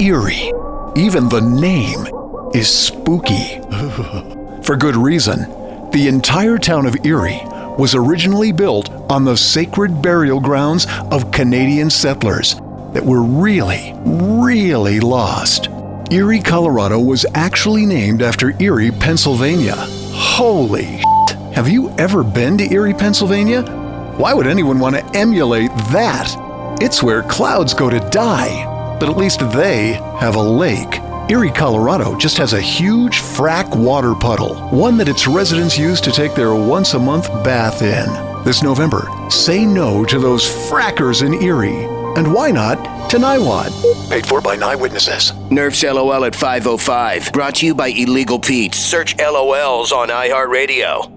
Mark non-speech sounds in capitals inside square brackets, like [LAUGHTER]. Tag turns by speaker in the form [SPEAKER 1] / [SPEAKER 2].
[SPEAKER 1] Erie. Even the name is spooky. [LAUGHS] For good reason. The entire town of Erie was originally built on the sacred burial grounds of Canadian settlers that were really, really lost. Erie, Colorado was actually named after Erie, Pennsylvania. Holy shit. Have you ever been to Erie, Pennsylvania? Why would anyone want to emulate that? It's where clouds go to die. But at least they have a lake. Erie, Colorado just has a huge frack water puddle, one that its residents use to take their once a month bath in. This November, say no to those frackers in Erie. And why not to Niwot? Paid for by Eyewitnesses.
[SPEAKER 2] Nerf's LOL at 505. Brought to you by Illegal Pete's. Search LOLs on iHeartRadio.